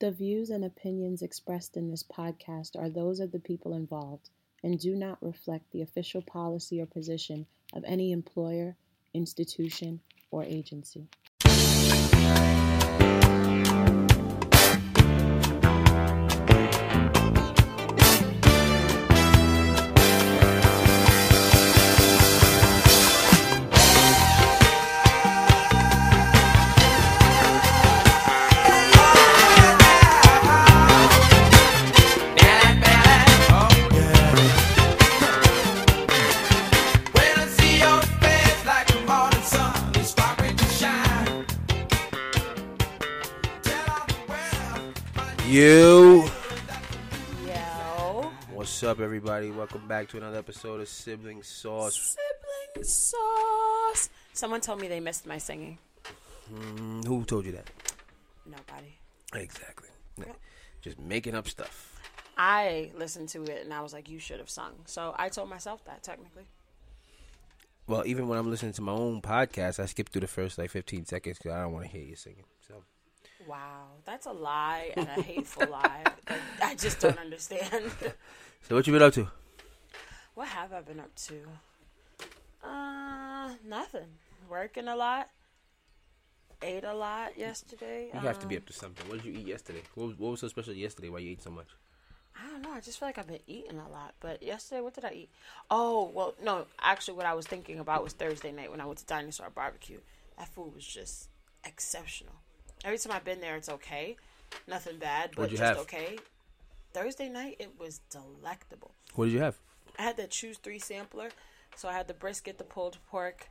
The views and opinions expressed in this podcast are those of the people involved and do not reflect the official policy or position of any employer, institution, or agency. Up, everybody? Welcome back to another episode of Sibling Sauce. Sibling sauce. Someone told me they missed my singing. Mm, who told you that? Nobody. Exactly. Just making up stuff. I listened to it and I was like, you should have sung. So I told myself that technically. Well, even when I'm listening to my own podcast, I skip through the first like 15 seconds because I don't want to hear you singing. So Wow. That's a lie and a hateful lie. Like, I just don't understand. So what you been up to? what have I been up to? Uh, nothing. Working a lot. Ate a lot yesterday. You have to be Um, up to something. What did you eat yesterday? What was, what was so special yesterday? Why you ate so much? I don't know. I just feel like I've been eating a lot. But yesterday, what did I eat? Oh, well, no. Actually, what I was thinking about was Thursday night when I went to Dinosaur Barbecue. That food was just exceptional. Every time I've been there, it's okay. Nothing bad, but just have? okay. Thursday night, it was delectable. What did you have? I had the choose three sampler. So I had the brisket, the pulled pork.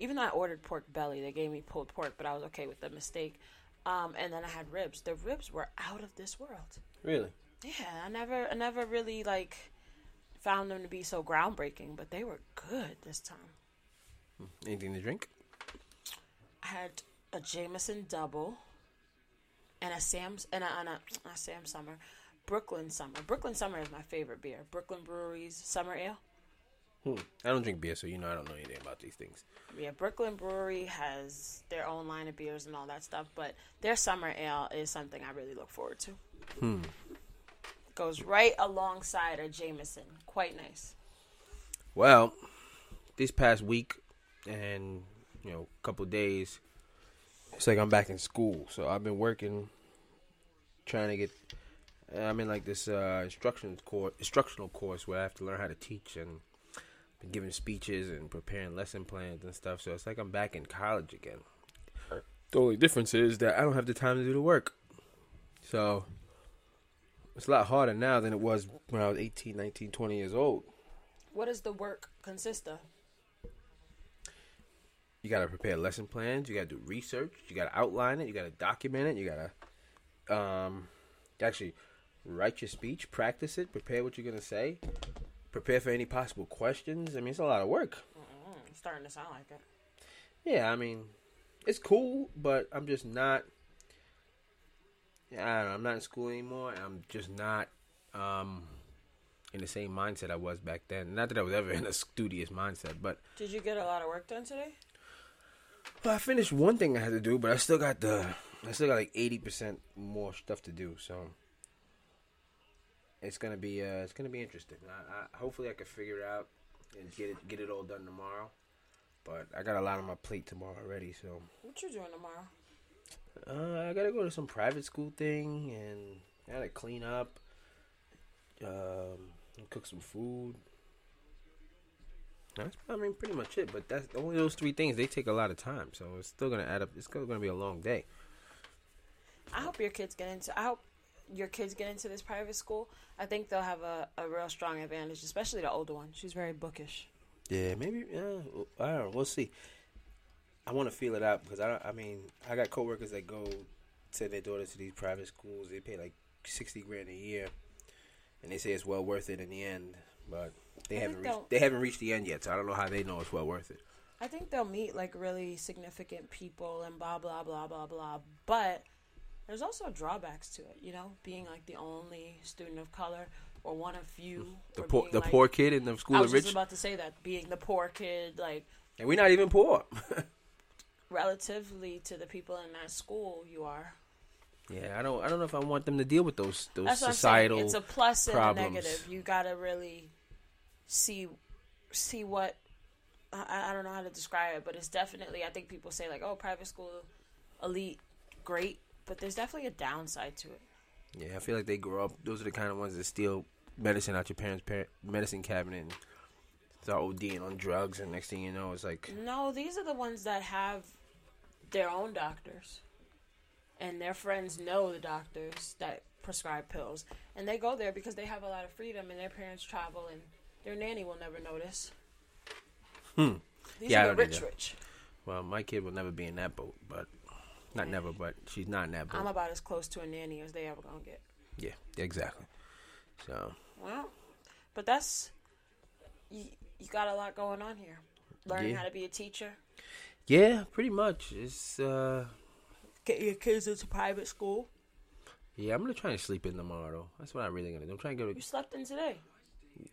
Even though I ordered pork belly, they gave me pulled pork, but I was okay with the mistake. Um, and then I had ribs. The ribs were out of this world. Really? Yeah, I never, I never really like found them to be so groundbreaking, but they were good this time. Anything to drink? I had a Jameson double and a Sam's and a, and a not Sam Summer, Brooklyn Summer. Brooklyn Summer is my favorite beer. Brooklyn Brewery's Summer Ale. Hmm. I don't drink beer, so you know I don't know anything about these things. Yeah, Brooklyn Brewery has their own line of beers and all that stuff, but their Summer Ale is something I really look forward to. Hmm. Goes right alongside a Jameson. Quite nice. Well, this past week and you know a couple days, it's like I'm back in school. So I've been working, trying to get. I'm in like this uh, instructional course, instructional course where I have to learn how to teach and been giving speeches and preparing lesson plans and stuff. So it's like I'm back in college again. The only difference is that I don't have the time to do the work. So it's a lot harder now than it was when I was 18, 19, 20 years old. What does the work consist of? You gotta prepare lesson plans. You gotta do research. You gotta outline it. You gotta document it. You gotta um, actually write your speech, practice it, prepare what you're gonna say, prepare for any possible questions. I mean, it's a lot of work. Mm, it's starting to sound like it. Yeah, I mean, it's cool, but I'm just not. I don't know. I'm not in school anymore. and I'm just not um, in the same mindset I was back then. Not that I was ever in a studious mindset, but Did you get a lot of work done today? Well, I finished one thing I had to do, but I still got the I still got like eighty percent more stuff to do. So it's gonna be uh, it's gonna be interesting. I, I hopefully I can figure it out and get it get it all done tomorrow. But I got a lot on my plate tomorrow already, so What you doing tomorrow? uh, I gotta go to some private school thing and I gotta clean up, um, cook some food. That's I mean pretty much it. But that's only those three things. They take a lot of time, so it's still gonna add up. It's still gonna be a long day. I hope your kids get into. I hope your kids get into this private school. I think they'll have a, a real strong advantage, especially the older one. She's very bookish. Yeah, maybe. Yeah, I don't know. We'll see. I want to feel it out because I, I mean, I got coworkers that go send their daughters to these private schools. They pay like sixty grand a year, and they say it's well worth it in the end. But they I haven't reached. They haven't reached the end yet, so I don't know how they know it's well worth it. I think they'll meet like really significant people and blah blah blah blah blah. But there's also drawbacks to it, you know, being like the only student of color or one of few. The poor, the like- poor kid in the school I of was rich, just about to say that being the poor kid, like and we're not even poor. relatively to the people in that school, you are. Yeah, I don't. I don't know if I want them to deal with those those That's societal. It's a plus and problems. a negative. You gotta really see see what I, I don't know how to describe it, but it's definitely. I think people say like, "Oh, private school, elite, great," but there's definitely a downside to it. yeah, I feel like they grow up. Those are the kind of ones that steal medicine out your parents' parent, medicine cabinet and start ODing on drugs, and next thing you know, it's like No, these are the ones that have their own doctors, and their friends know the doctors that prescribe pills, and they go there because they have a lot of freedom, and their parents travel, and their nanny will never notice. Hmm. These Yeah, are the rich, rich. Well, my kid will never be in that boat, but not never, but she's not in that boat. I'm about as close to a nanny as they ever gonna get. yeah, exactly. So Well, but that's you, you got a lot going on here. Learning Yeah. how to be a teacher, yeah, pretty much. It's uh, get your kids into private school. yeah. I'm gonna try and sleep in tomorrow. Though. That's what I'm really gonna do. I'm trying to go to. You slept in today.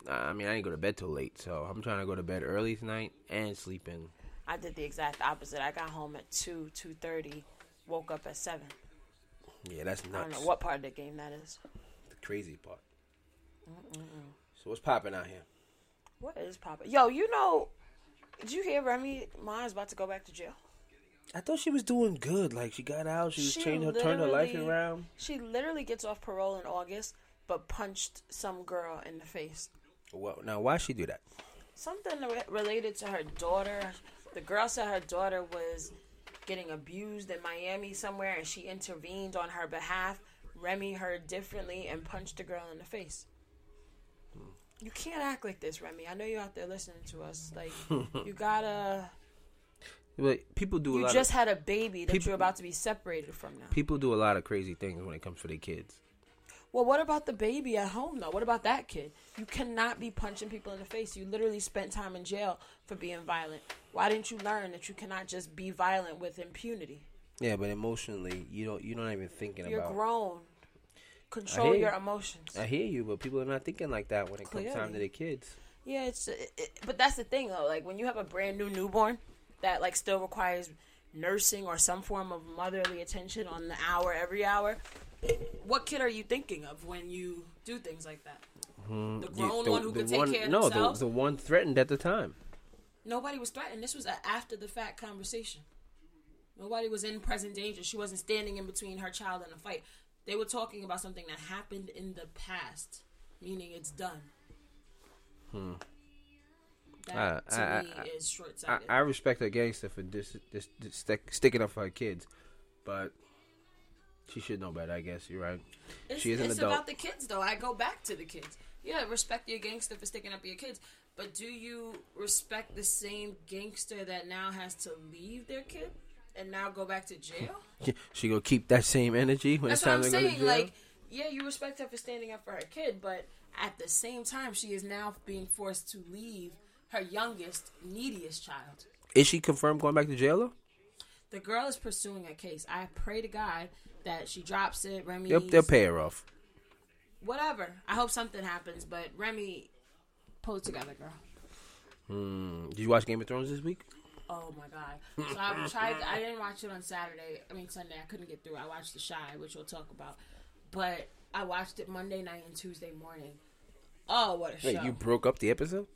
I mean, I didn't go to bed till late, so I'm trying to go to bed early tonight and sleep in. I did the exact opposite. I got home at two, two thirty, woke up at seven. Yeah, that's nuts. I don't know what part of the game that is. the crazy part. So what's popping out here? What is popping? Yo, you know, did you hear Remy Ma is about to go back to jail? I thought she was doing good. Like she got out, she was She changing her, turned her life around. She literally gets off parole in August, but punched some girl in the face. Well, now why she do that? Something re- related to her daughter. The girl said her daughter was getting abused in Miami somewhere, and she intervened on her behalf. Remy heard differently and punched the girl in the face. Hmm. You can't act like this, Remy. I know you're out there listening to us. Like you gotta. But people do a You just of, had a baby that people- you're about to be separated from now. people do a lot of crazy things when it comes for their kids. Well, what about the baby at home though? What about that kid? You cannot be punching people in the face. You literally spent time in jail for being violent. Why didn't you learn that you cannot just be violent with impunity? Yeah, but emotionally, you don't. You're not even thinking about it. You're grown. Control your you. emotions. I hear you, but people are not thinking like that when it comes time to their kids. Yeah, it's it, it- but that's the thing though. Like when you have a brand new newborn that like still requires nursing or some form of motherly attention on the hour every hour. What kid are you thinking of when you do things like that? The grown the- one who the can take one- care of no, the, themselves. the one threatened at the time. Nobody was threatened. This was an after the fact conversation. Nobody was in present danger. She wasn't standing in between her child and a fight. They were talking about something that happened in the past, meaning it's done. Hmm. That I- to I- me I- is short I, sighted. I respect a gangster for this, this, this stick, sticking up for her kids, but she should know better. I guess you're right. It's, she is an it's adult. about the kids, though. I go back to the kids. Yeah, respect your gangster for sticking up for your kids, but do you respect the same gangster that now has to leave their kid and now go back to jail? She gonna keep that same energy when That's it's what time I'm to go to saying. jail. Like, yeah, you respect her for standing up for her kid, but at the same time, she is now being forced to leave her youngest, neediest child. is she confirmed going back to jail though? The girl is pursuing a case. I pray to God that she drops it. Remy, They'll, they'll pay her off. whatever. I hope something happens, but Remy, pull it together, girl. Mm, did you watch Game of Thrones this week? Oh my god! So I tried. I didn't watch it on Saturday. I mean Sunday. I couldn't get through. I watched The Chi, which we'll talk about, but I watched it Monday night and Tuesday morning. Oh, what a Wait, show! you broke up the episode?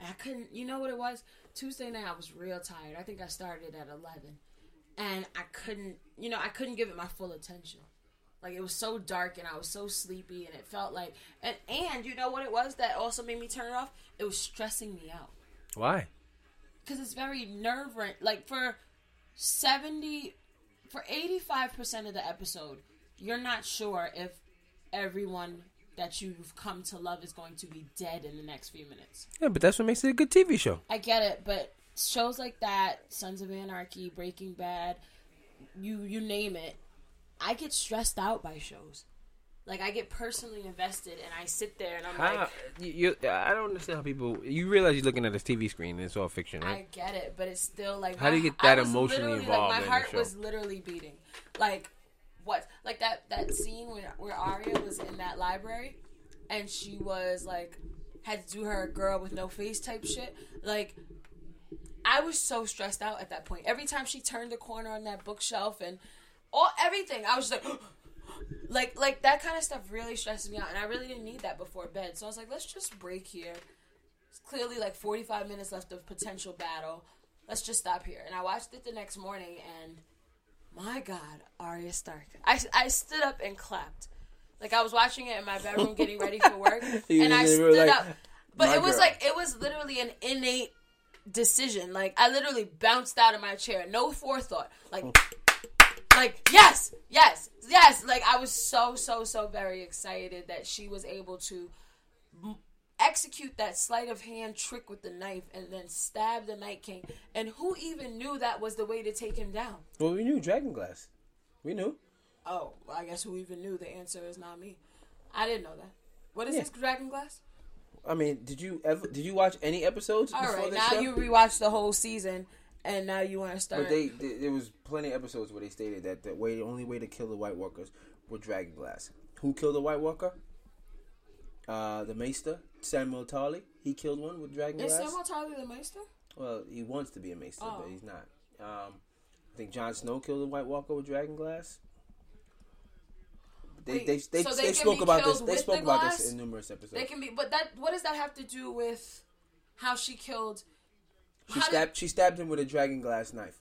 I couldn't. You know what it was? Tuesday night, I was real tired. I think I started at eleven, and I couldn't. You know, I couldn't give it my full attention. Like it was so dark, and I was so sleepy, and it felt like. And and you know what it was that also made me turn it off? It was stressing me out Why? because it's very nerve wracking. Like for seventy, for eighty five percent of the episode, you're not sure if everyone that you've come to love is going to be dead in the next few minutes. Yeah, but that's what makes it a good TV show. I get it, but shows like that, Sons of Anarchy, Breaking Bad, you you name it, I get stressed out by shows. Like I get personally invested, and I sit there and I'm How, like, you, you, I don't understand how people. You realize you're looking at a TV screen and it's all fiction, right? I get it, but it's still like How do you get that emotionally involved Like my heart was literally beating. Like what? Like that that scene where where Arya was in that library, and she was like had to do her girl with no face type shit. Like I was so stressed out at that point. Every time she turned the corner on that bookshelf and all everything, I was just like. Like like that kind of stuff really stresses me out, and I really didn't need that before bed. So I was like, let's just break here. It's clearly like 45 minutes left of potential battle. Let's just stop here. And I watched it the next morning, and my God, Arya Stark. I, I stood up and clapped. Like I was watching it in my bedroom, getting ready for work, and I stood like, up. But it was girl." like it was literally an innate decision. Like I literally bounced out of my chair, no forethought. Like, oh. like yes, yes, yes. Like I was so so so very excited that she was able to m- execute that sleight of hand trick with the knife and then stab the Night King. And who even knew that was the way to take him down? Well, we knew Dragon Glass. We knew. Oh, well, I guess who even knew? The answer is not me. I didn't know that. What is Yeah. this Dragon Glass? I mean, did you ever? Did you watch any episodes All right, now show? you rewatch the whole season, and now you want to start. But they, they, there was plenty of episodes where they stated that the way, the only way to kill the White Walkers were Dragon Glass. Who killed the White Walker? Uh, the Maester, Samuel Tarly. He killed one with Dragon is Glass. Samuel Tarly the Maester? Well, he wants to be a Maester, Oh. but he's not. Um, I think Jon Snow killed the White Walker with Dragon Glass. They Wait, they they, so they they spoke about this. They spoke the about this in numerous episodes. They can be, but that what does that have to do with how she killed? she how did- stabbed she stabbed him with a Dragon Glass knife.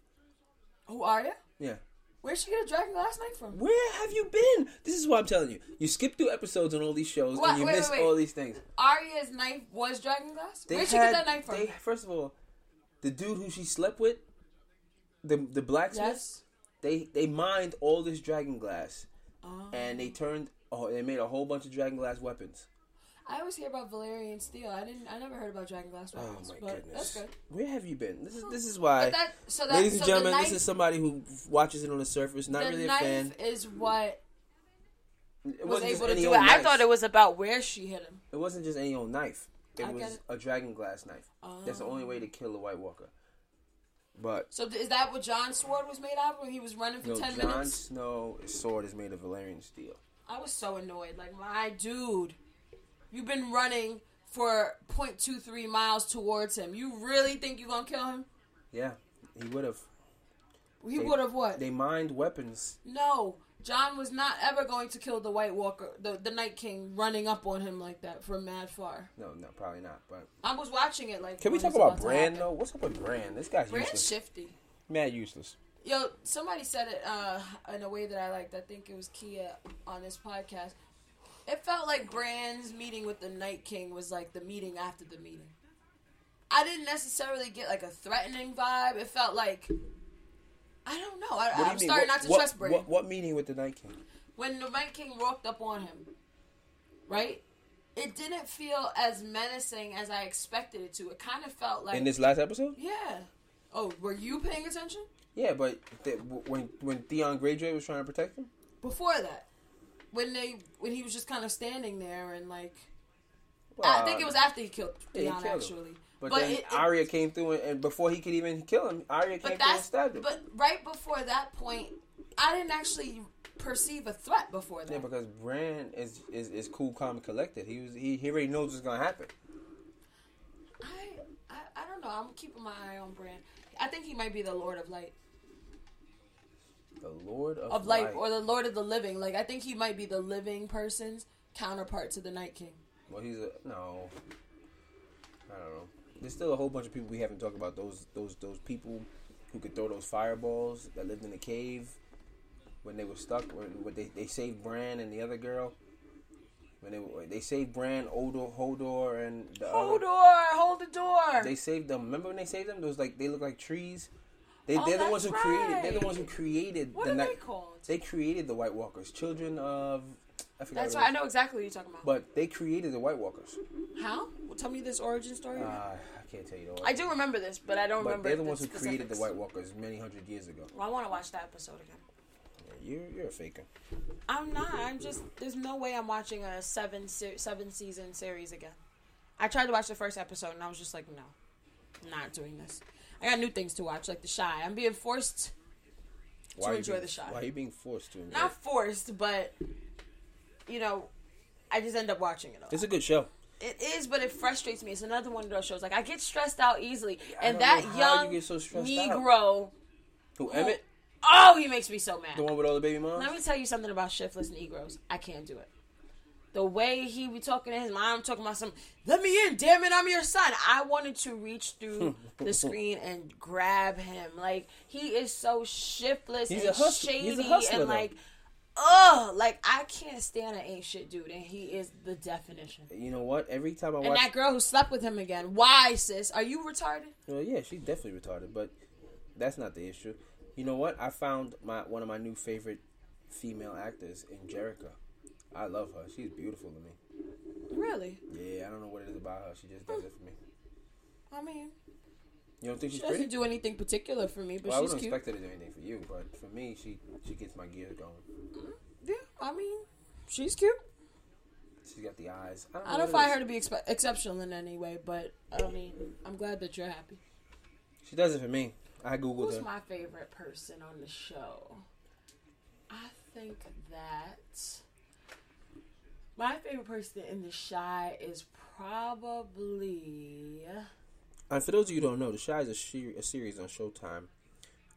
who are you? Yeah. Where'd she get a dragon glass knife from? Where have you been? This is what I'm telling you. You skip through episodes on all these shows What? and you Wait, miss wait, wait. all these things. Arya's knife was dragon glass. They Where'd she get that knife from? They, first of all, the dude who she slept with, the the blacksmith, yes. they they mined all this dragon glass Oh. and they um, turned oh they made a whole bunch of dragon glass weapons. I always hear about Valyrian steel. I didn't. I never heard about dragon glass weapons. Oh weapons. my but goodness. That's good. Where have you been? This is this is why that so that Ladies so and gentlemen, knife, this is somebody who watches it on the surface, not the really a knife fan. is what It was able to any do it. I thought it was about where she hit him. It wasn't just any old knife. It I was it. a dragon glass knife. That's the only way to um, kill a White Walker. But So is that what Jon's sword was made out of when he was running for no, ten Jon minutes? Snow's sword is made of Valyrian steel. I was so annoyed. Like, my dude, you've been running for 0.23 miles towards him. You really think you're gonna kill him? Yeah, he would have. He would have what? They mined weapons. no, Jon was not ever going to kill the White Walker, the the Night King, running up on him like that from mad far. No, no, probably not. But I was watching it like. can we talk about to Bran though? What's up with Bran? This guy's Bran's useless. shifty. Mad useless. Yo, somebody said it uh, in a way that I liked. I think it was Kia on this podcast. It felt like Bran's meeting with the Night King was like the meeting after the meeting. I didn't necessarily get like a threatening vibe. It felt like I don't know. I, What do you I'm mean? starting what, not to what, trust Bran. What, what meeting with the Night King? When the Night King walked up on him, right? It didn't feel as menacing as I expected it to. It kind of felt like In this last episode? yeah. Oh, were you paying attention? Yeah, but th- when when Theon Greyjoy was trying to protect him, before that when they when he was just kind of standing there and like well, I think it was after he killed yeah, he Theon killed him. But, But, then it, it- Arya came through, and, and before he could even kill him, Arya came through and stabbed him. but right before that point, I didn't actually perceive a threat before that. yeah, because Bran is, is is cool, calm, and collected. He was he, he already knows what's gonna happen. I, I I don't know. I'm keeping my eye on Bran. I think he might be the Lord of Light The Lord of, of Light or the Lord of the Living. Like I think he might be the living person's counterpart to the Night King. Well, he's a no. I don't know. There's still a whole bunch of people we haven't talked about. Those those those people who could throw those fireballs that lived in the cave when they were stuck. When, when they they saved Bran and the other girl. When they were- they saved Bran, Hodor, Hodor, and the uh, Hold other. hold the door. They saved them. Remember when they saved them? Those like they look like trees. They Oh, they're the ones who created. They're the ones who created what the are night. they called? They created the White Walkers, children of. I forgot. That's right. I know exactly what you're talking about. But they created the White Walkers. How? Well, tell me this origin story. Uh. I can't tell you the origin. I do remember this, but I don't But remember. they're the ones who specifics. created the White Walkers many hundred years ago. Well, I want to watch that episode again. Yeah, you're you're a faker. I'm not. I'm just. There's no way I'm watching a seven se- seven season series again. I tried to watch the first episode and I was just like, no, I'm not doing this. I got new things to watch, like The Chi. I'm being forced, Why are enjoy being- the shot. Why are you being forced to enjoy? not forced, but you know, I just end up watching it all. It's a good show. It is, but it frustrates me. It's another one of those shows. Like I get stressed out easily, and that young you so stressed out. Negro. Who Emmett? Oh, he makes me so mad. The one with all the baby moms. Let me tell you something about shiftless Negroes. I can't do it. The way he be talking to his mom, talking about some, let me in, damn it, I'm your son. I wanted to reach through the screen and grab him. Like he is so shiftless He's and a shady He's a hustler, and like, ugh, like I can't stand an ain't shit dude, and he is the definition. You know what? Every time I And watch, that girl who slept with him again, why, sis? Are you retarded? well, yeah, she's definitely retarded, but that's not the issue. You know what? I found my one of my new favorite female actors in Jerrika. I love her. She's beautiful to me. Really? Yeah, I don't know what it is about her. She just does it for me. I mean, You don't think she she's pretty? doesn't do anything particular for me, but well, I she's wouldn't cute. expect her to do anything for you, but for me, she she gets my gears going. Mm-hmm. Yeah, I mean, she's cute. She's got the eyes. I don't, I don't find is. her to be expe- exceptional in any way, but I mean, I'm glad that you're happy. She does it for me. I googled Who's her. my favorite person on the show? I think that my favorite person in the Chi is probably And for those of you who don't know, The Chi is a, a series on Showtime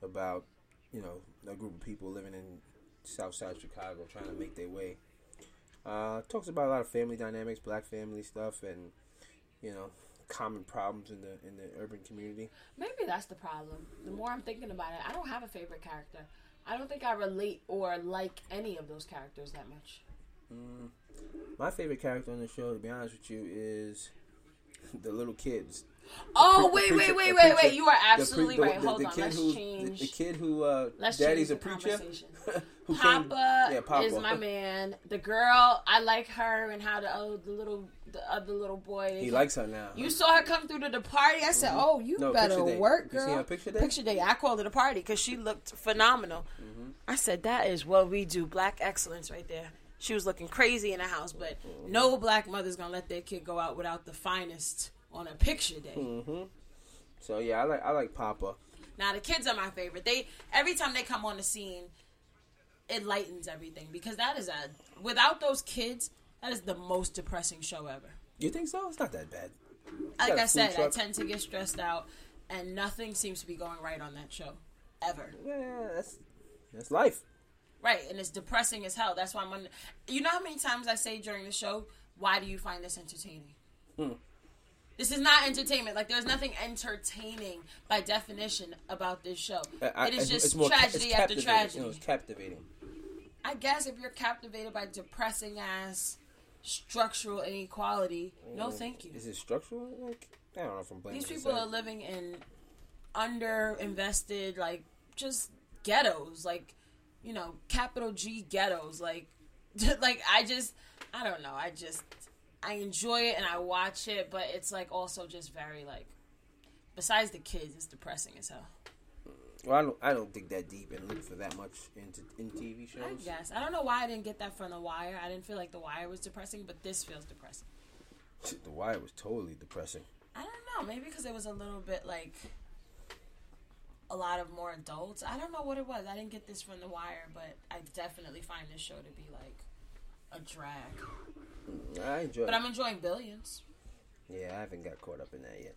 about, you know, a group of people living in South Side Chicago trying to make their way. Uh, talks about a lot of family dynamics, black family stuff, and you know, common problems in the in the urban community. maybe that's the problem. The more I'm thinking about it, I don't have a favorite character. I don't think I relate or like any of those characters that much. My favorite character on the show, to be honest with you, is the little kids. Oh wait, wait, wait, wait, wait! You are absolutely right. Hold on, let's who- change. The, kid who, uh, daddy's a preacher. who Papa, came, yeah, Papa. is my man. The girl, I like her, and how the oh, the little the other little boy. He likes her now. You saw her come through to the party. I said, "Oh, you better work, girl." picture day? Picture day. I called it a party because she looked phenomenal. Mm-hmm. I said, "That is what we do. Black excellence, right there." She was looking crazy in the house, but no black mother's gonna let their kid go out without the finest on a picture day. Mm-hmm. So yeah, I like I like Papa. Now the kids are my favorite. They every time they come on the scene, it lightens everything because that is a without those kids, that is the most depressing show ever. You think so? It's not that bad. Like I said, food I tend to get stressed out, and nothing seems to be going right on that show, ever. Yeah, that's that's life. Right, and it's depressing as hell. That's why I'm. On, you know how many times I say during the show, "Why do you find this entertaining?" Hmm. This is not entertainment. Like there's nothing entertaining by definition about this show. I- it is just it's more tragedy it's after tragedy. You know, it's captivating. I guess if you're captivated by depressing ass structural inequality, no, mm. thank you. Is it structural? Like, I don't know if I'm blaming These people are living in under invested, like just ghettos, like you know, capital G ghettos. Like, like I just, I don't know. I just, I enjoy it and I watch it, but it's like also just very like. Besides the kids, it's depressing as hell. Well, I don't. I don't dig that deep and look for that much into in TV shows. I guess I don't know why I didn't get that from The Wire. I didn't feel like The Wire was depressing, but this feels depressing. The Wire was totally depressing. I don't know. Maybe because it was a little bit like a lot of more adults. I don't know what it was. I didn't get this from The Wire, but I definitely find this show to be like a drag. I enjoy. But. I'm enjoying Billions. Yeah, I haven't got caught up in that yet.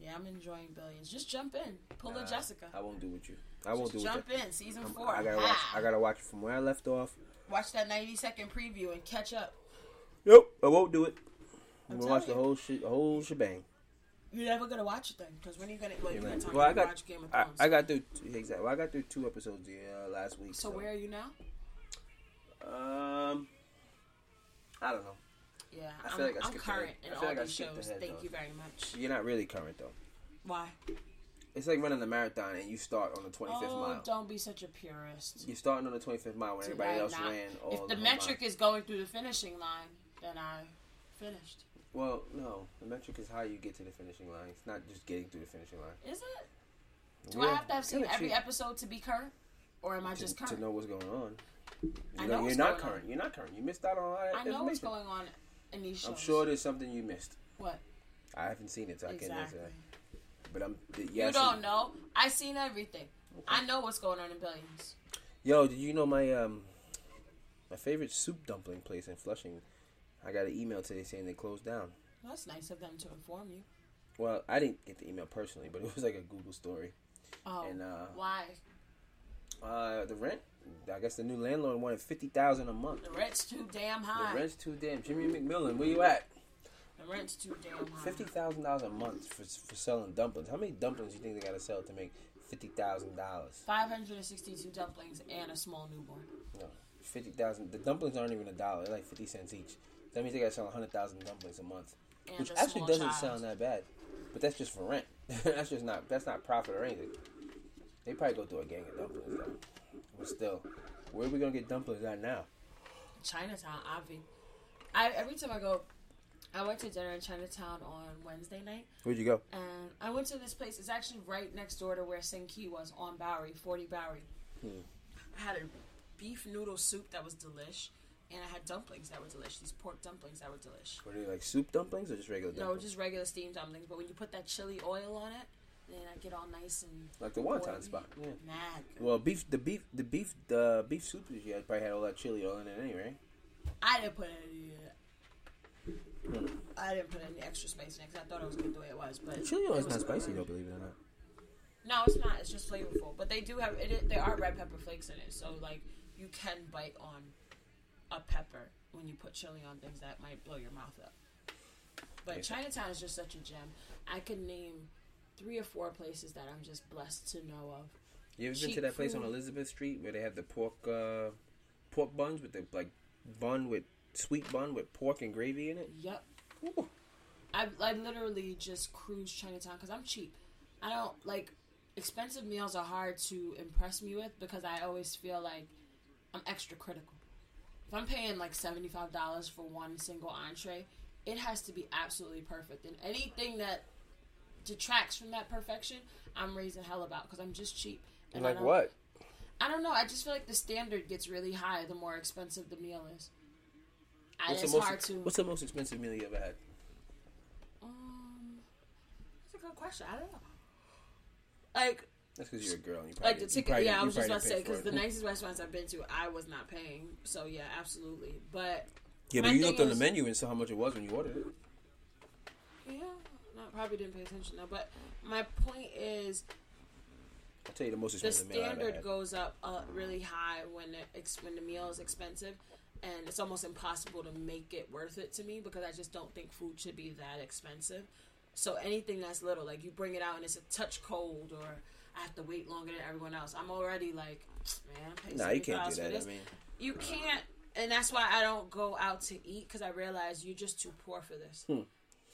Yeah, I'm enjoying Billions. Just jump in. Pull a Jessica. I won't do with you. I won't Just do jump with in. Season you. four. I gotta watch. I gotta watch from where I left off. Watch that 90 second preview and catch up. Nope, I won't do it. I'm I'm gonna watch the whole shit, whole shebang. You're never gonna watch it then, because when are you gonna? Well, you're gonna Well, I got, watch Game of I, Thrones. I got through exactly. Well, I got through two episodes uh, last week. so where are you now? Um, I don't know. Yeah, I I'm, feel like I I'm current. I in all like these shows. Thank though. you very much. You're not really current though. Why? It's like running a marathon and you start on the 25th Oh, mile. don't be such a purist. You're starting on the 25th mile when everybody Right else now, ran all if the whole metric is going through the finishing line, then I finished. Well, no. The metric is how you get to the finishing line. It's not just getting through the finishing line. Is it? Do Yeah, I have to have seen every episode to be current, or am I to, just current? to know what's going on. You I know, know you're not going on. current. You're not current. You missed out on a lot of I know what's going on in these shows. I'm sure there's something you missed. What? I haven't seen it, so I can't answer that. But I'm. You don't know. I've seen everything. I know what's going on in Billions. Yo, did you know my um my favorite soup dumpling place in Flushing? I got an email today saying they closed down. That's nice of them to inform you. Well, I didn't get the email personally, but it was like a Google story. Oh, And, uh, why? Uh, the rent. I guess the new landlord wanted fifty thousand a month. The rent's too damn high. The rent's too damn. Jimmy McMillan, where you at? the rent's too damn high. Fifty thousand dollars a month for for selling dumplings. How many dumplings do you think they gotta sell to make fifty thousand dollars? 562 dumplings and a small newborn. No, fifty thousand. The dumplings aren't even a dollar. They're like fifty cents each. That means they gotta sell hundred thousand dumplings a month, And which a actually doesn't child. sound that bad. But that's just for rent. that's just not. That's not profit or anything. They probably go through a gang of dumplings though. But still, where are we gonna get dumplings at now? Chinatown, Avi. I every time I go, I went to dinner in Chinatown on Wednesday night, Where'd you go? and I went to this place. It's actually right next door to where St. Key was on Bowery, 40 Bowery. Hmm. I had a beef noodle soup that was delish, and I had dumplings that were delish. These pork dumplings that were delish. Were they like soup dumplings or just regular dumplings? No, just regular steamed dumplings. But when you put that chili oil on it, then I get all nice and like the wonton spot. Yeah. mad. good. Well, beef, the beef, the beef, the beef soup you had probably had all that chili oil in it anyway. I didn't put any. Uh, I didn't put any extra spice in it because I thought it was good the way it was. But Chili oil is not spicy though, believe it or not. No, it's not. It's just flavorful. But they do have it. it there are red pepper flakes in it, so like you can bite on a pepper when you put chili on things that might blow your mouth up. But Chinatown is just such a gem. I could name three or four places that I'm just blessed to know of. You ever been to that place on. Elizabeth Street where they have the pork, uh, pork buns with the like bun with sweet bun with pork and gravy in it? Yep. Ooh. I, I literally just cruise Chinatown because I'm cheap. I don't like expensive meals are hard to impress me with because I always feel like I'm extra critical. If I'm paying like seventy five dollars for one single entree, it has to be absolutely perfect. And anything that detracts from that perfection, I'm raising hell about because I'm just cheap. And Like don't- what? I don't know. I just feel like the standard gets really high the more expensive the meal is. And What's it's the most? hard to. What's the most expensive meal you ever had? Um, that's a good question. I don't know. Like, That's because you're a girl. And you probably, like the ticket. probably- yeah, I was just about to say because the nicest restaurants I've been to, I was not paying. So yeah, absolutely. But Yeah, but you looked on the menu and saw how much it was when you ordered it. No, probably didn't pay attention though. But my point is, I'll tell you the most the expensive ever standard goes up uh, really high when the ex- when the meal is expensive, and it's almost impossible to make it worth it to me because I just don't think food should be that expensive. So anything that's little, like you bring it out and it's a touch cold, or I have to wait longer than everyone else, I'm already like, man, paying Nah, you can't do that. I mean, You can't, and that's why I don't go out to eat because I realize you're just too poor for this. Hmm.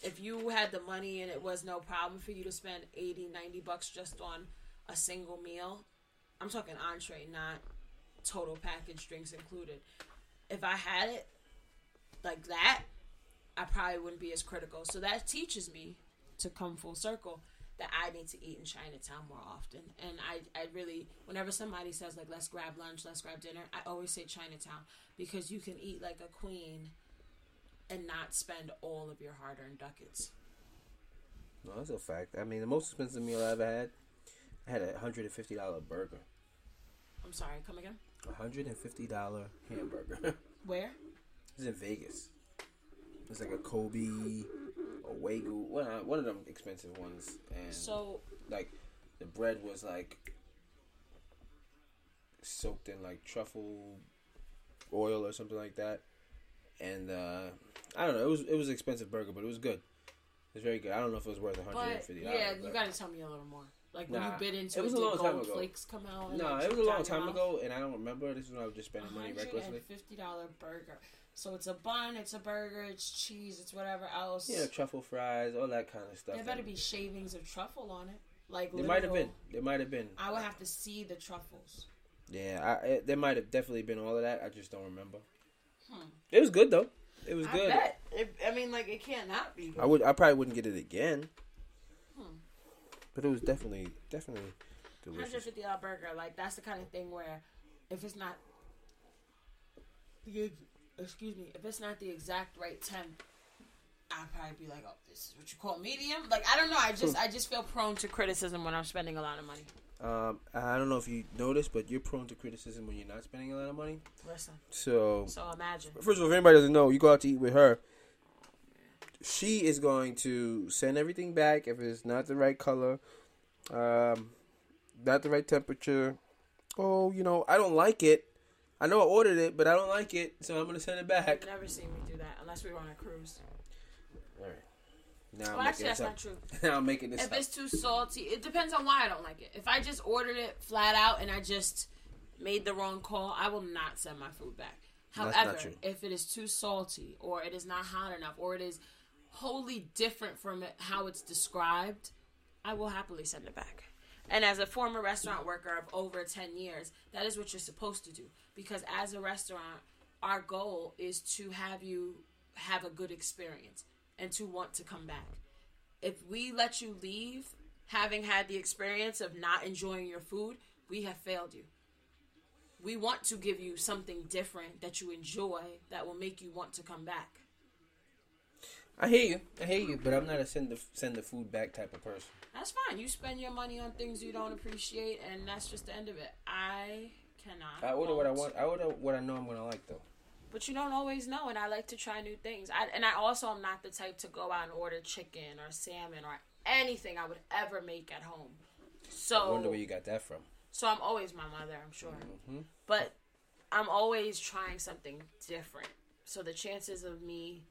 If you had the money and it was no problem for you to spend 80, 90 bucks just on a single meal, I'm talking entree, not total package drinks included. If I had it like that, I probably wouldn't be as critical. So that teaches me to come full circle that I need to eat in Chinatown more often. And I, I really, whenever somebody says like, let's grab lunch, let's grab dinner, I always say Chinatown because you can eat like a queen and not spend all of your hard-earned ducats. no, that's a fact. I mean, the most expensive meal I ever had, I had a hundred and fifty dollar burger, I'm sorry, come again? a hundred and fifty dollar hamburger. Where? It's in Vegas. It's like a Kobe, a Wagyu, one one of them expensive ones, and So like the bread was like soaked in like truffle oil or something like that, and uh, I don't know. It was it was an expensive burger, but it was good. It was very good. I don't know if it was worth one hundred and dollars. yeah, you gotta tell me a little more. Like when Nah, you bit into it it, was a did long time ago. flakes come out? No, like, it was a long time ago, and I don't remember. This is when I was just spending money recklessly. fifty dollar burger. So it's a bun, it's a burger, it's cheese, it's whatever else. Yeah, truffle fries, all that kind of stuff. there better be shavings of truffle on it. Like There might have been. There might have been. I would have to see the truffles. Yeah, I, it, there might have definitely been all of that. I just don't remember. Hmm. It was good though. It was I good. bet. It, I mean, like it can't not be. Good. I would. I probably wouldn't get it again. Hmm. But it was definitely, definitely Hundred delicious. fifty dollar burger, like that's the kind of thing where if it's not, excuse me, if it's not the exact right temp, I'd probably be like, oh, this is what you call medium. Like I don't know. I just I just feel prone to criticism when I'm spending a lot of money. Um, I don't know if you noticed, but you're prone to criticism when you're not spending a lot of money. Listen, So, so imagine. first of all, if anybody doesn't know, you go out to eat with her. She is going to send everything back if it's not the right color, um, not the right temperature, oh, you know, I don't like it. I know I ordered it, but I don't like it, so I'm gonna send it back. You've never seen me do that unless we were on a cruise. Now I'm Well, actually, that's not true. now I'm making this If up. it's too salty, it depends on why I don't like it. If I just ordered it flat out and I just made the wrong call, I will not send my food back. However, if it is too salty or it is not hot enough or it is wholly different from it, how it's described, I will happily send it back. And as a former restaurant worker of over 10 years, that is what you're supposed to do. Because as a restaurant, our goal is to have you have a good experience and to want to come back. If we let you leave having had the experience of not enjoying your food, we have failed you. We want to give you something different that you enjoy that will make you want to come back. I hear you. I hear you, but I'm not a send the send the food back type of person. That's fine. You spend your money on things you don't appreciate, and that's just the end of it. I cannot. I order what I want. I order what I know I'm gonna like though. But you don't always know, and I like to try new things. I, and I also am not the type to go out and order chicken or salmon or anything I would ever make at home. So I wonder where you got that from. So I'm always my mother, I'm sure. Mm-hmm. But I'm always trying something different. So the chances of me,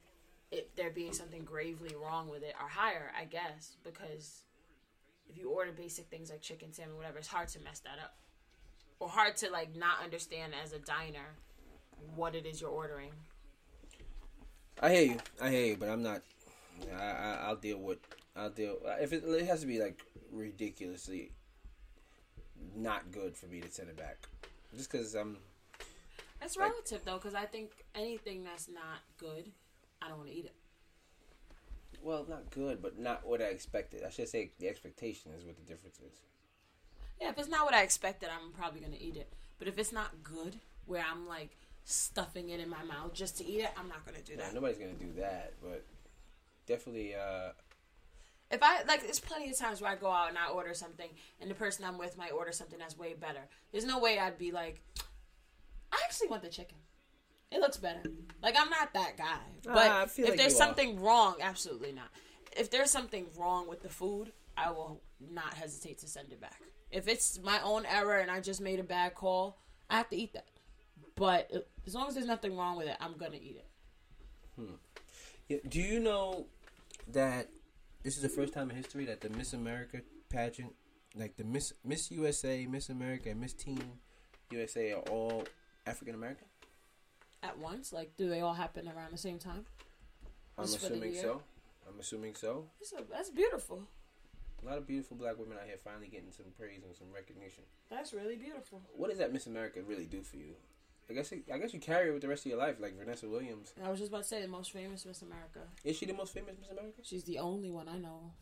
it, there being something gravely wrong with it, are higher, I guess, because if you order basic things like chicken, salmon, whatever, it's hard to mess that up, or hard to like not understand as a diner what it is you're ordering. I hear you. I hear you, but I'm not. I, I I'll deal with. I'll deal. If it, it has to be like ridiculously not good for me to send it back, just because I'm. It's Like- relative though, because I think anything that's not good, I don't want to eat it. Well, not good, but not what I expected. I should say the expectation is what the difference is. Yeah, if it's not what I expected, I'm probably gonna eat it. But if it's not good, where I'm like stuffing it in my mouth just to eat it, I'm not gonna do Nah, that. nobody's gonna do that, but definitely. uh If I like, there's plenty of times where I go out and I order something, and the person I'm with might order something that's way better. There's no way I'd be like, I actually want the chicken. It looks better. Like I'm not that guy. But Ah, I feel if like there's you are. something wrong, absolutely not. If there's something wrong with the food, I will not hesitate to send it back. If it's my own error and I just made a bad call, I have to eat that. But as long as there's nothing wrong with it, I'm gonna eat it. Hmm. Yeah, do you know that this is the first time in history that the Miss America pageant, like the Miss Miss USA, Miss America, and Miss Teen USA are all African American? At once, like, do they all happen around the same time? I'm Just assuming so. I'm assuming so. That's, a, that's beautiful. A lot of beautiful black women out here finally getting some praise and some recognition. That's really beautiful. What does that Miss America really do for you? I guess it, I guess you carry it with the rest of your life, like Vanessa Williams. I was just about to say the most famous Miss America. Is she the most famous Miss America? She's the only one I know.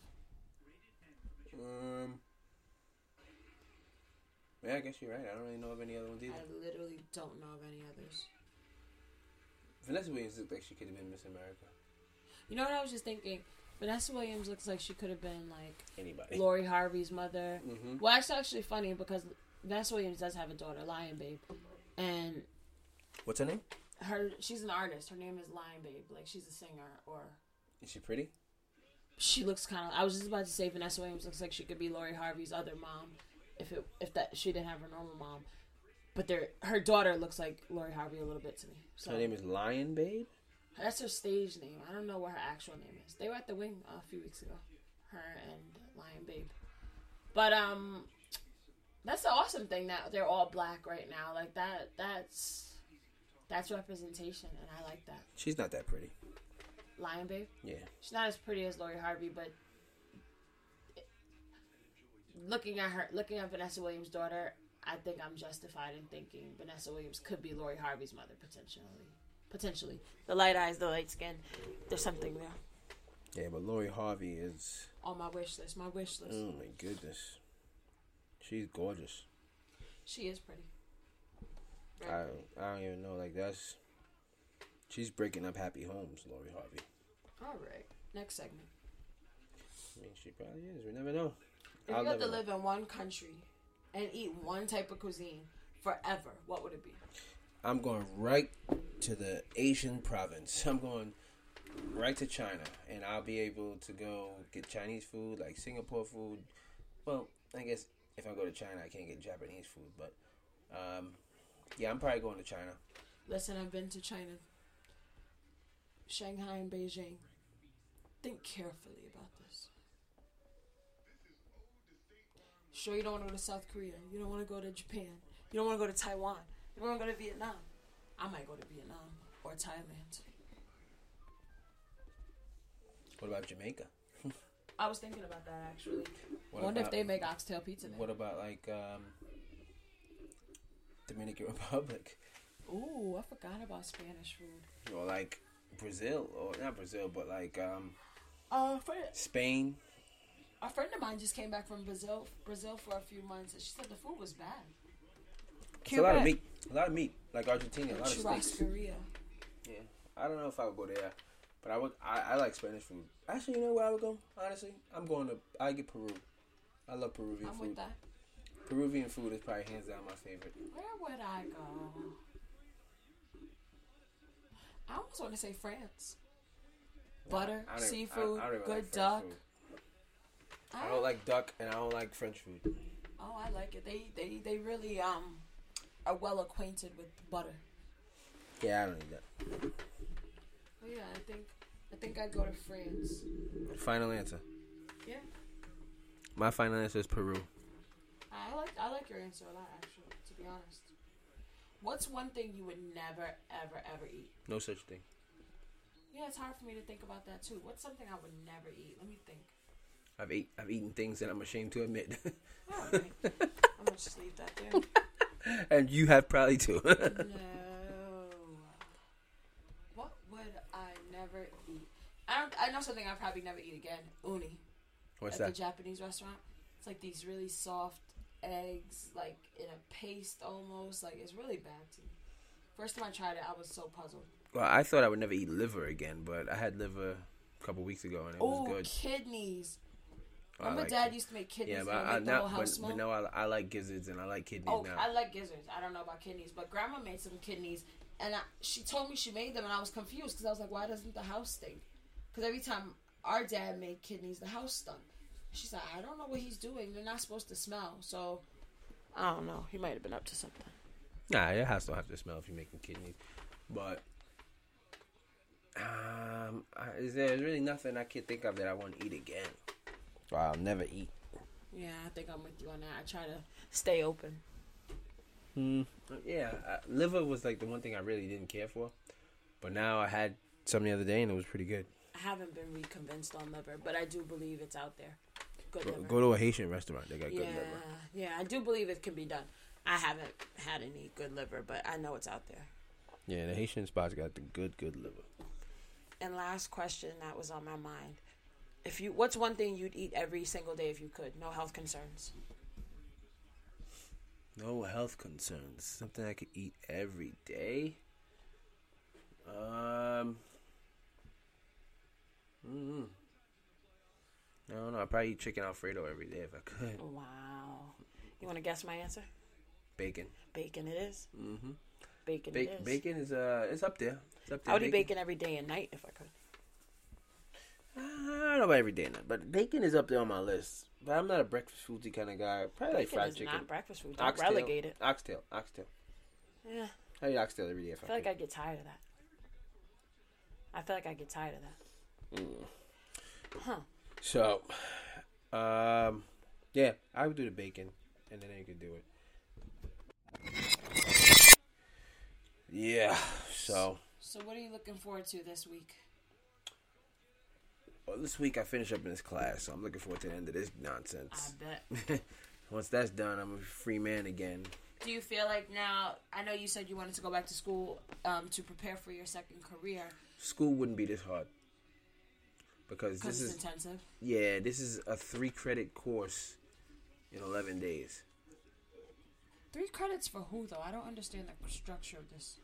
Um. Yeah, I guess you're right. I don't really know of any other ones either. I literally don't know of any others. Vanessa Williams looked like she could have been Miss America. You know what I was just thinking? Vanessa Williams looks like she could have been like Anybody. Lori Harvey's mother. Mhm. Well, that's actually funny because Vanessa Williams does have a daughter, Lion Babe, and What's her name? her she's an artist. Her name is Lion Babe. Like she's a singer, or Is she pretty? she looks kind of. I was just about to say Vanessa Williams looks like she could be Lori Harvey's other mom, if it if that she didn't have her normal mom. But their her daughter looks like Lori Harvey a little bit to me. So Her name is Lion Babe. That's her stage name. I don't know what her actual name is. They were at the wing a few weeks ago. Her and Lion Babe. But um that's the awesome thing that they're all black right now. Like that that's that's representation and I like that. She's not that pretty. Lion Babe. Yeah. She's not as pretty as Lori Harvey, but looking at her looking at Vanessa Williams' daughter, I think I'm justified in thinking Vanessa Williams could be Lori Harvey's mother potentially. Potentially. The light eyes, the light skin. There's something there. Yeah, but Lori Harvey is. on my wish list. My wish list. Oh my goodness. She's gorgeous. She is pretty. I I don't even know. Like that's. She's breaking up happy homes, Lori Harvey. All right. Next segment. I mean, she probably is. We never know. If I'll you had to never know. live in one country and eat one type of cuisine forever, what would it be? I'm going right to the Asian province. I'm going right to China, and I'll be able to go get Chinese food, like Singapore food. Well, I guess if I go to China, I can't get Japanese food, but Um, yeah, I'm probably going to China. Listen, I've been to China, Shanghai, and Beijing. Think carefully about this. Sure, you don't want to go to South Korea. You don't want to go to Japan. You don't want to go to Taiwan. You don't want to go to Vietnam. I might go to Vietnam or Thailand. What about Jamaica? I was thinking about that actually. What Wonder if they make oxtail pizza there. What about like um, Dominican Republic Ooh, I forgot about Spanish food. or like Brazil or not Brazil, but like um, Uh, friend, Spain? a friend of mine just came back from Brazil, Brazil for a few months, and she said the food was bad. It's a lot of meat. A lot of meat, like Argentina, a lot of steaks. Churrascaria. Yeah, I don't know if I would go there, but I would. I, I like Spanish food. Actually, you know where I would go? Honestly, I'm going to. I get Peru. I love Peruvian I'm food. with that. Peruvian food is probably hands down my favorite. Where would I go? I almost want to say France. Butter, I don't even- I- seafood, I don't even good like French duck. food. I don't like duck, and I don't like French food. Oh, I like it. They they they really um are well acquainted with butter. Yeah, I don't need that. Oh yeah, I think I think I'd go to France. Final answer. Yeah, My final answer is Peru. I like like your answer a lot actually. To be honest, what's one thing you would never ever ever eat? No such thing. Yeah, it's hard for me to think about that too. What's something I would never eat? Let me think. I've ate. I've eaten things that I'm ashamed to admit, Oh, okay. I'm gonna just leave that there. and you have probably too. No. What would I never eat? I don't. I know something I probably never eat again. Uni What's at that? the Japanese restaurant. It's like these really soft eggs, like in a paste almost. Like it's really bad to me. First time I tried it, I was so puzzled. Well, I thought I would never eat liver again, but I had liver a couple weeks ago, and it was Oh, good. kidneys! I Remember, like Dad it. used to make kidneys Yeah, but I, the now, but, but no, I, I like gizzards and I like kidneys Oh, now. I like gizzards. I don't know about kidneys, but Grandma made some kidneys, and I, she told me she made them, and I was confused because I was like, "Why doesn't the house stink?" Because every time our dad made kidneys, the house stunk. She's like, "I don't know what he's doing. They're not supposed to smell." So I don't know. He might have been up to something. Nah, it has to have to smell if you're making kidneys. But um, I, is there really nothing I can think of that I want to eat again? Or I'll never eat. Yeah, I think I'm with you on that. I try to stay open. Hmm. Yeah, uh, liver was like the one thing I really didn't care for, but now I had some the other day and it was pretty good. I haven't been reconvinced on liver, but I do believe it's out there. Good Go, liver. go to a Haitian restaurant; they got yeah, good liver. yeah, I do believe it can be done. I haven't had any good liver, but I know it's out there. Yeah, the Haitian spots got the good, good liver. And last question that was on my mind. If you what's one thing you'd eat every single day if you could? No health concerns. No health concerns. Something I could eat every day. Um. Mm, I don't know. I'd probably eat chicken Alfredo every day if I could. Wow. You want to guess my answer? Bacon. Bacon it is. Mm-hmm. Bacon Ba- it is. bacon is uh, it's up there. It's up there. I would eat bacon every day and night if I could. Uh, I don't know about every day, now, but bacon is up there on my list. But I'm not a breakfast foodie kind of guy. Probably like Bacon fried is chicken. not breakfast food. Don't Oxtail. relegate it. Oxtail. Oxtail. Yeah. I eat oxtail every day if I I, feel like could. I get tired of that. I feel like I get tired of that. Mm. Huh. So, um, yeah, I would do the bacon, and then you could do it. Yeah. So So what are you looking forward to this week? well, this week I finish up in this class, so I'm looking forward to the end of this I nonsense. bet. Once that's done, I'm a free man again. Do you feel like now? I know you said you wanted to go back to school um, to prepare for your second career School wouldn't be this hard because this is intensive. yeah, this is a three credit course in 11 days. Three credits for who though? I don't understand the structure of this.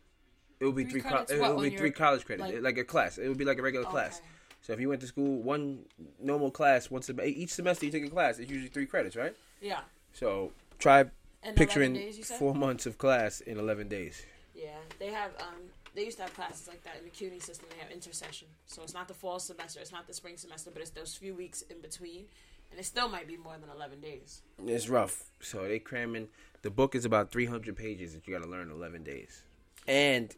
It would be Three three. co- it would be three college credits, like- like, a class. It would be like a regular class. So if you went to school, one normal class, once a, each semester you take a class. It's usually three credits, right? Yeah. So try And picturing days, four months of class in 11 days. Yeah, they have. Um, they used to have classes like that in the CUNY system. They have intersession, so it's not the fall semester, it's not the spring semester, but it's those few weeks in between. and it still might be more than eleven days. It's rough. So they cramming. The book is about 300 pages that you got to learn in 11 days, and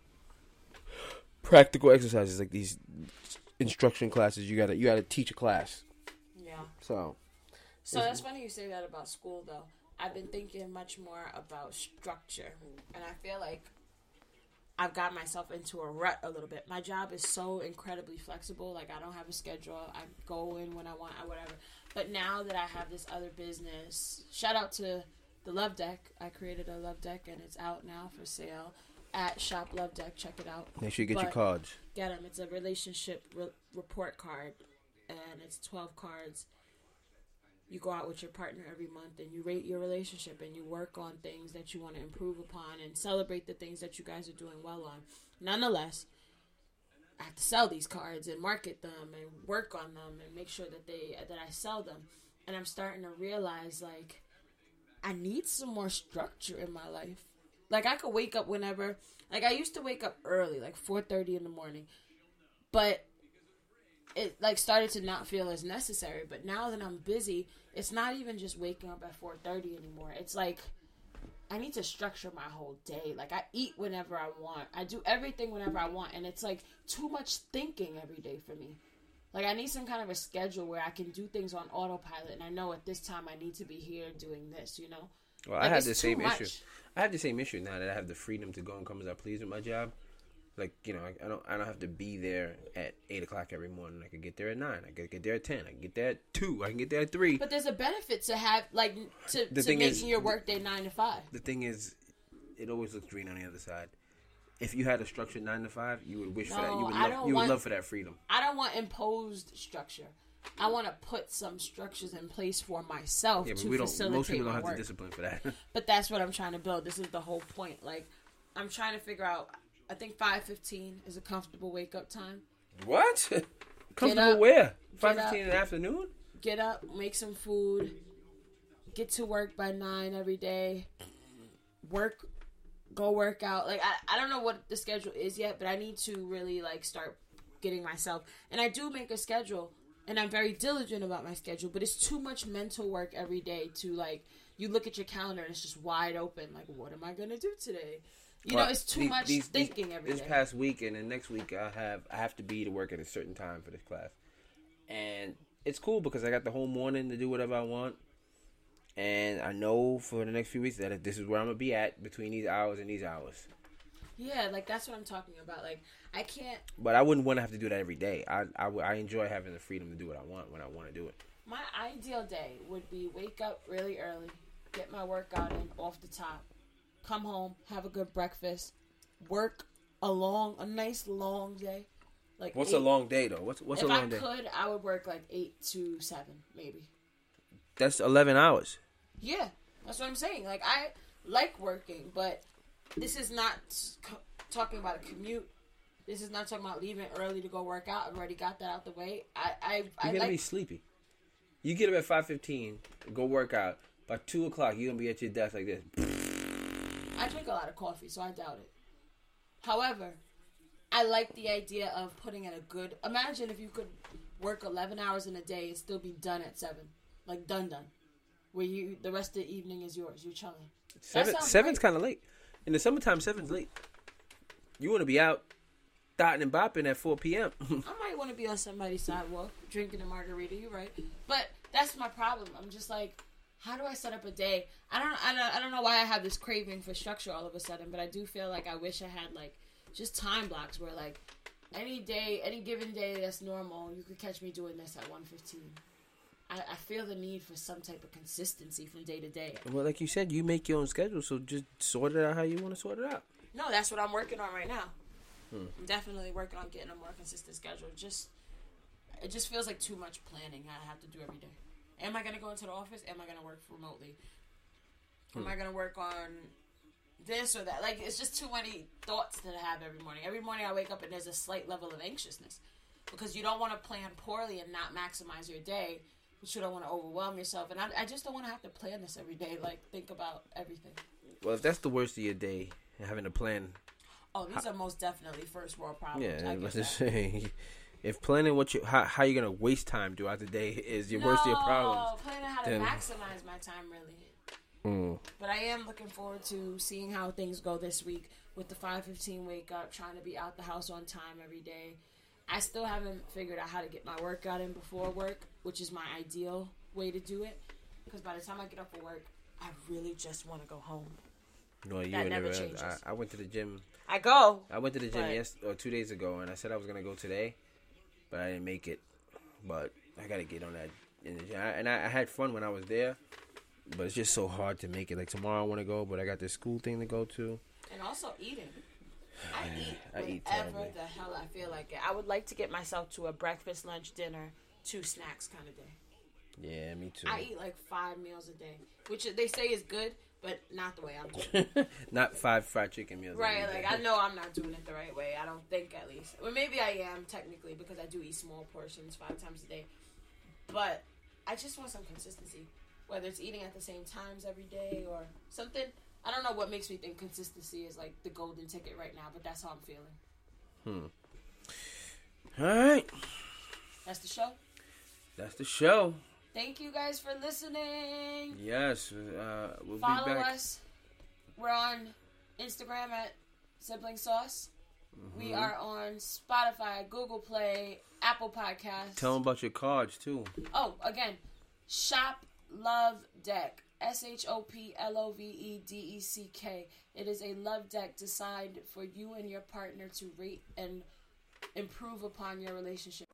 practical exercises like these instruction classes. You gotta you gotta teach a class. Yeah. So So that's funny you say that about school, though. I've been thinking much more about structure, and I feel like I've got myself into a rut a little bit. My job is so incredibly flexible. Like I don't have a schedule. I go in when I want, or whatever. But now that I have this other business, shout out to the Love Deck. I created a Love Deck, and it's out now for sale at Shop Love Deck. Check it out. make sure you get your cards. Get them. It's a relationship re- report card, and it's twelve cards. You go out with your partner every month, and you rate your relationship, and you work on things that you want to improve upon, and celebrate the things that you guys are doing well on. Nonetheless, I have to sell these cards and market them and work on them and make sure that they that I sell them. And I'm starting to realize like I need some more structure in my life. Like I could wake up whenever. Like I used to wake up early, like 4:30 in the morning. But it like started to not feel as necessary, but now that I'm busy, it's not even just waking up at 4:30 anymore. It's like I need to structure my whole day. Like I eat whenever I want. I do everything whenever I want and it's like too much thinking every day for me. Like I need some kind of a schedule where I can do things on autopilot and I know at this time I need to be here doing this, you know? Well, I have the same much. issue. I have the same issue now that I have the freedom to go and come as I please with my job. Like you know, I, I don't I don't have to be there at eight o'clock every morning. I could get there at nine. I could get there at ten. I can get there at two. I can get there at three. But there's a benefit to have like to, The to thing making is- your workday 9 to 5. the thing is, it always looks green on the other side. If you had a structured nine to five, you would wish for that. You would love, you would want- love for that freedom. I don't want imposed structure. I want to put some structures in place for myself Yeah, to we facilitate Most people don't have work. the discipline for that. But that's what I'm trying to build. This is the whole point. Like, I'm trying to figure out. I think 5:15 is a comfortable wake up time. what? Comfortable up. where? Five fifteen in the afternoon. Get up, make some food, get to work by nine every day. Work, go work out. Like I, I don't know what the schedule is yet, but I need to really like start getting myself. And I do make a schedule, and I'm very diligent about my schedule. But it's too much mental work every day to like. You look at your calendar and it's just wide open. Like, what am I gonna do today? You know, it's too these- much these- these- thinking every day. This past week and next week, I have I have to be to work at a certain time for this class, and it's cool because I got the whole morning to do whatever I want, and I know for the next few weeks that this is where I'm gonna be at between these hours and these hours. yeah, like that's what I'm talking about. Like, I can't. But I wouldn't want to have to do that every day. I I enjoy having the freedom to do what I want when I want to do it. My ideal day would be wake up really early, get my workout in off the top, come home, have a good breakfast, work a long, a nice long day. Like What's eight- a long day though? What's what's if a long I day? could, I would work like eight to seven, maybe. That's eleven hours. Yeah, that's what I'm saying. Like I like working, but this is not co- talking about a commute. This is not talking about leaving early to go work out. I've already got that out the way. I I, You're I gonna like be sleepy. You get up at five fifteen, go work out. By two o'clock, you're gonna be at your desk like this. I drink a lot of coffee, so I doubt it. However, I like the idea of putting in a good. Imagine if you could work 11 hours in a day and still be done at 7. Like, done, done. Where you, the rest of the evening is yours. You're chilling. Seven, seven's kind of late. In the summertime, seven's late. You want to be out, dotting and bopping at four p.m. I might want to be on somebody's sidewalk drinking a margarita. You're right, but that's my problem. I'm just like, how do I set up a day? I don't, I don't, I don't know why I have this craving for structure all of a sudden, but I do feel like I wish I had like just time blocks where like any day, any given day that's normal, you could catch me doing this at 1:15. I, I feel the need for some type of consistency from day to day. well, like you said, you make your own schedule, so just sort it out how you want to sort it out. No, that's what I'm working on right now. Hmm. I'm definitely working on getting a more consistent schedule. Just it just feels like too much planning I have to do every day. Am I gonna go into the office? Am I gonna work remotely? Am hmm. I gonna work on this or that? Like it's just too many thoughts that I have every morning. Every morning I wake up and there's a slight level of anxiousness because you don't want to plan poorly and not maximize your day. But you don't want to overwhelm yourself, and I, I just don't want to have to plan this every day. Like think about everything. Well, if that's the worst of your day, having to plan, Oh, these are most definitely first world problems. yeah, I let's just that. if planning what you how how you're gonna waste time throughout the day is your worst of your problems. planning how to then- maximize my time really. Mm. But I am looking forward to seeing how things go this week with the 5:15 wake up, trying to be out the house on time every day. I still haven't figured out how to get my workout in before work, which is my ideal way to do it. Because by the time I get up for work, I really just want to go home. No, you That never never. I, I went to the gym. I go. I went to the gym yes or two days ago, and I said I was gonna go today, but I didn't make it. But I gotta get on that. Gym. I- And I, I had fun when I was there, but it's just so hard to make it. Like tomorrow I want to go, but I got this school thing to go to. And also eating. I eat I eat terribly. the hell I feel like it. I would like to get myself to a breakfast, lunch, dinner, two snacks kind of day. Yeah, me too. I eat like five meals a day, which they say is good, but not the way I'm doing. it. Not five fried chicken meals. right? Like. I know I'm not doing it the right way. I don't think at least. Well maybe I am technically because I do eat small portions five times a day. But I just want some consistency, whether it's eating at the same times every day or something. I don't know what makes me think consistency is like the golden ticket right now, but that's how I'm feeling. Hmm. All right, That's the show. that's the show. Thank you guys for listening. Yes, uh, we'll Follow be back. us. We're on Instagram at Sibling Sauce. Mm-hmm. We are on Spotify, Google Play, Apple Podcasts. Tell them about your cards too. oh, again, Shop Love Deck. S H O P L O V E D E C K. It is a love deck designed for you and your partner to rate and improve upon your relationship.